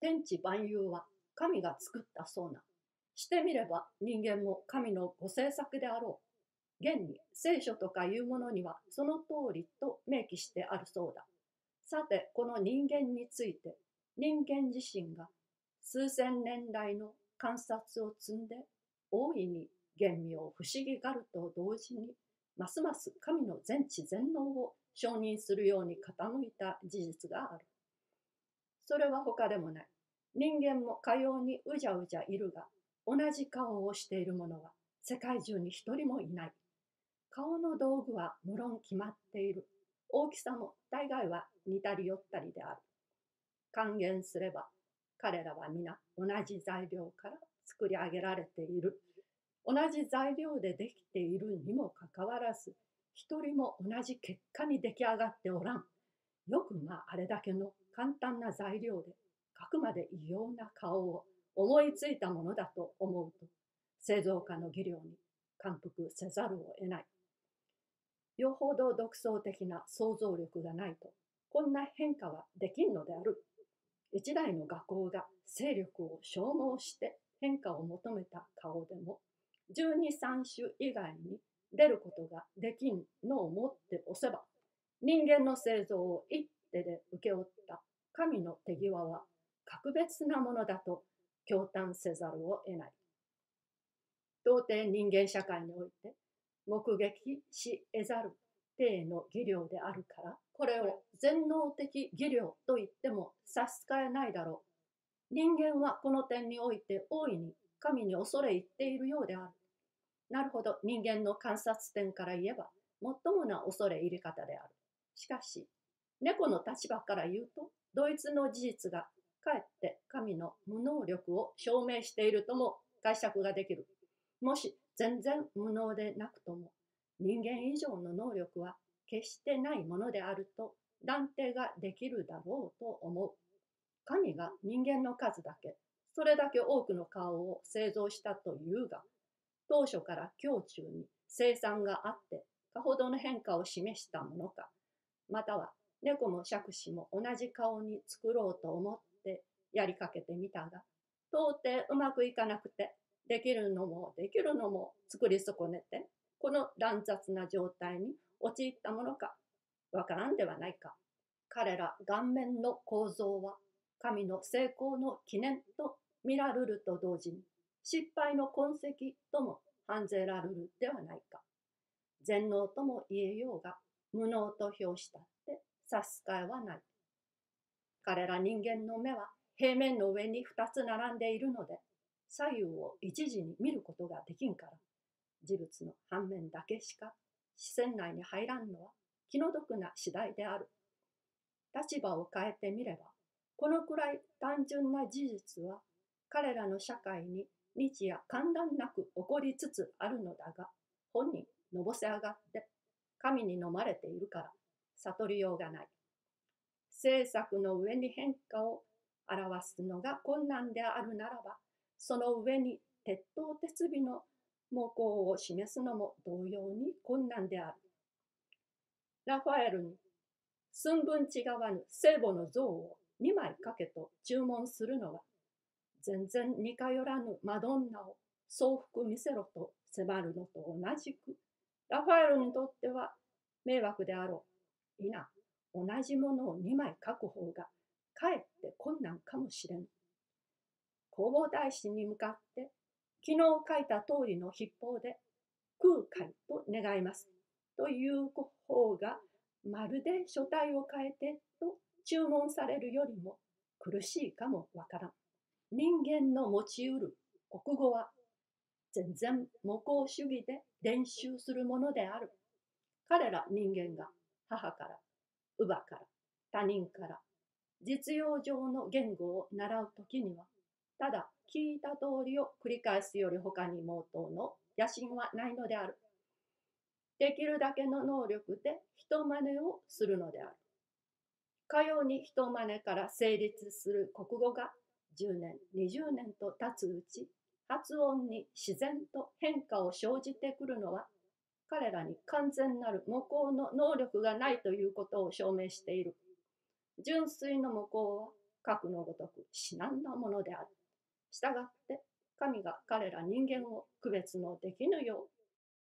天地万有は神が作ったそうな。してみれば人間も神のご制作であろう。現に聖書とかいうものにはその通りと明記してあるそうだ。さて、この人間について人間自身が数千年来の観察を積んで大いに厳妙不思議がると同時にますます神の全知全能を承認するように傾いた事実がある。それは他でもない。人間もかようにうじゃうじゃいるが、同じ顔をしている者は世界中に一人もいない。顔の道具は無論決まっている。大きさも大概は似たり寄ったりである。還元すれば、彼らは皆同じ材料から作り上げられている。同じ材料でできているにもかかわらず、一人も同じ結果に出来上がっておらん。よくまああれだけの簡単な材料で、あくまで異様な顔を思いついたものだと思うと、製造家の技量に感服せざるを得ない。よほど独創的な想像力がないと、こんな変化はできんのである。一台の画工が勢力を消耗して変化を求めた顔でも、12、3種以外に出ることができんのをもって押せば、人間の製造を一手で請け負った神の手際は格別なものだと驚嘆せざるを得ない。到底人間社会において目撃し得ざる定の技量であるから、これを全能的技量と言っても差し支えないだろう。人間はこの点において大いに神に恐れ入っているようである。なるほど、人間の観察点から言えば、最もな恐れ入り方である。しかし、猫の立場から言うと、ドイツの事実がかえって神の無能力を証明しているとも解釈ができる。もし全然無能でなくとも、人間以上の能力は決してないものであると断定ができるだろうと思う。神が人間の数だけ、それだけ多くの顔を製造したというが、当初から胸中に生産があって、かほどの変化を示したものか、または猫も杓子も同じ顔に作ろうと思ってやりかけてみたが、到底うまくいかなくて、できるのもできるのも作り損ねて、この乱雑な状態に陥ったものか、わからんではないか。彼ら顔面の構造は、神の成功の記念と見られると同時に、失敗の痕跡とも判ぜられるではないか。全能とも言えようが、無能と評した差し支えはない。彼ら人間の目は平面の上に2つ並んでいるので、左右を一時に見ることができんから、事物の反面だけしか視線内に入らんのは気の毒な次第である。立場を変えてみれば、このくらい単純な事実は彼らの社会に日夜間断なく起こりつつあるのだが、本人のぼせ上がって神に飲まれているから悟りようがない。政策の上に変化を表すのが困難であるならば、その上に鉄頭鉄尾の模倣を示すのも同様に困難である。ラファエルに寸分違わぬ聖母の像を2枚かけと注文するのは、全然似通らぬマドンナを総服見せろと迫るのと同じく、ラファエルにとっては迷惑であろう。いな、同じものを2枚書く方がかえって困難かもしれん。弘法大師に向かって昨日書いた通りの筆法で空海と願います。という方がまるで書体を変えてと注文されるよりも苦しいかもわからん。人間の持ちうる国語は全然模倣主義で練習するものである。彼ら人間が母から、乳母から、他人から、実用上の言語を習うときには、ただ聞いた通りを繰り返すより他に毛頭の野心はないのである。できるだけの能力で人真似をするのである。かように人真似から成立する国語が10年、20年と経つうち、発音に自然と変化を生じてくるのは、彼らに完全なる無効の能力がないということを証明している。純粋の無効は核のごとく至難なものである。したがって神が彼ら人間を区別のできぬよう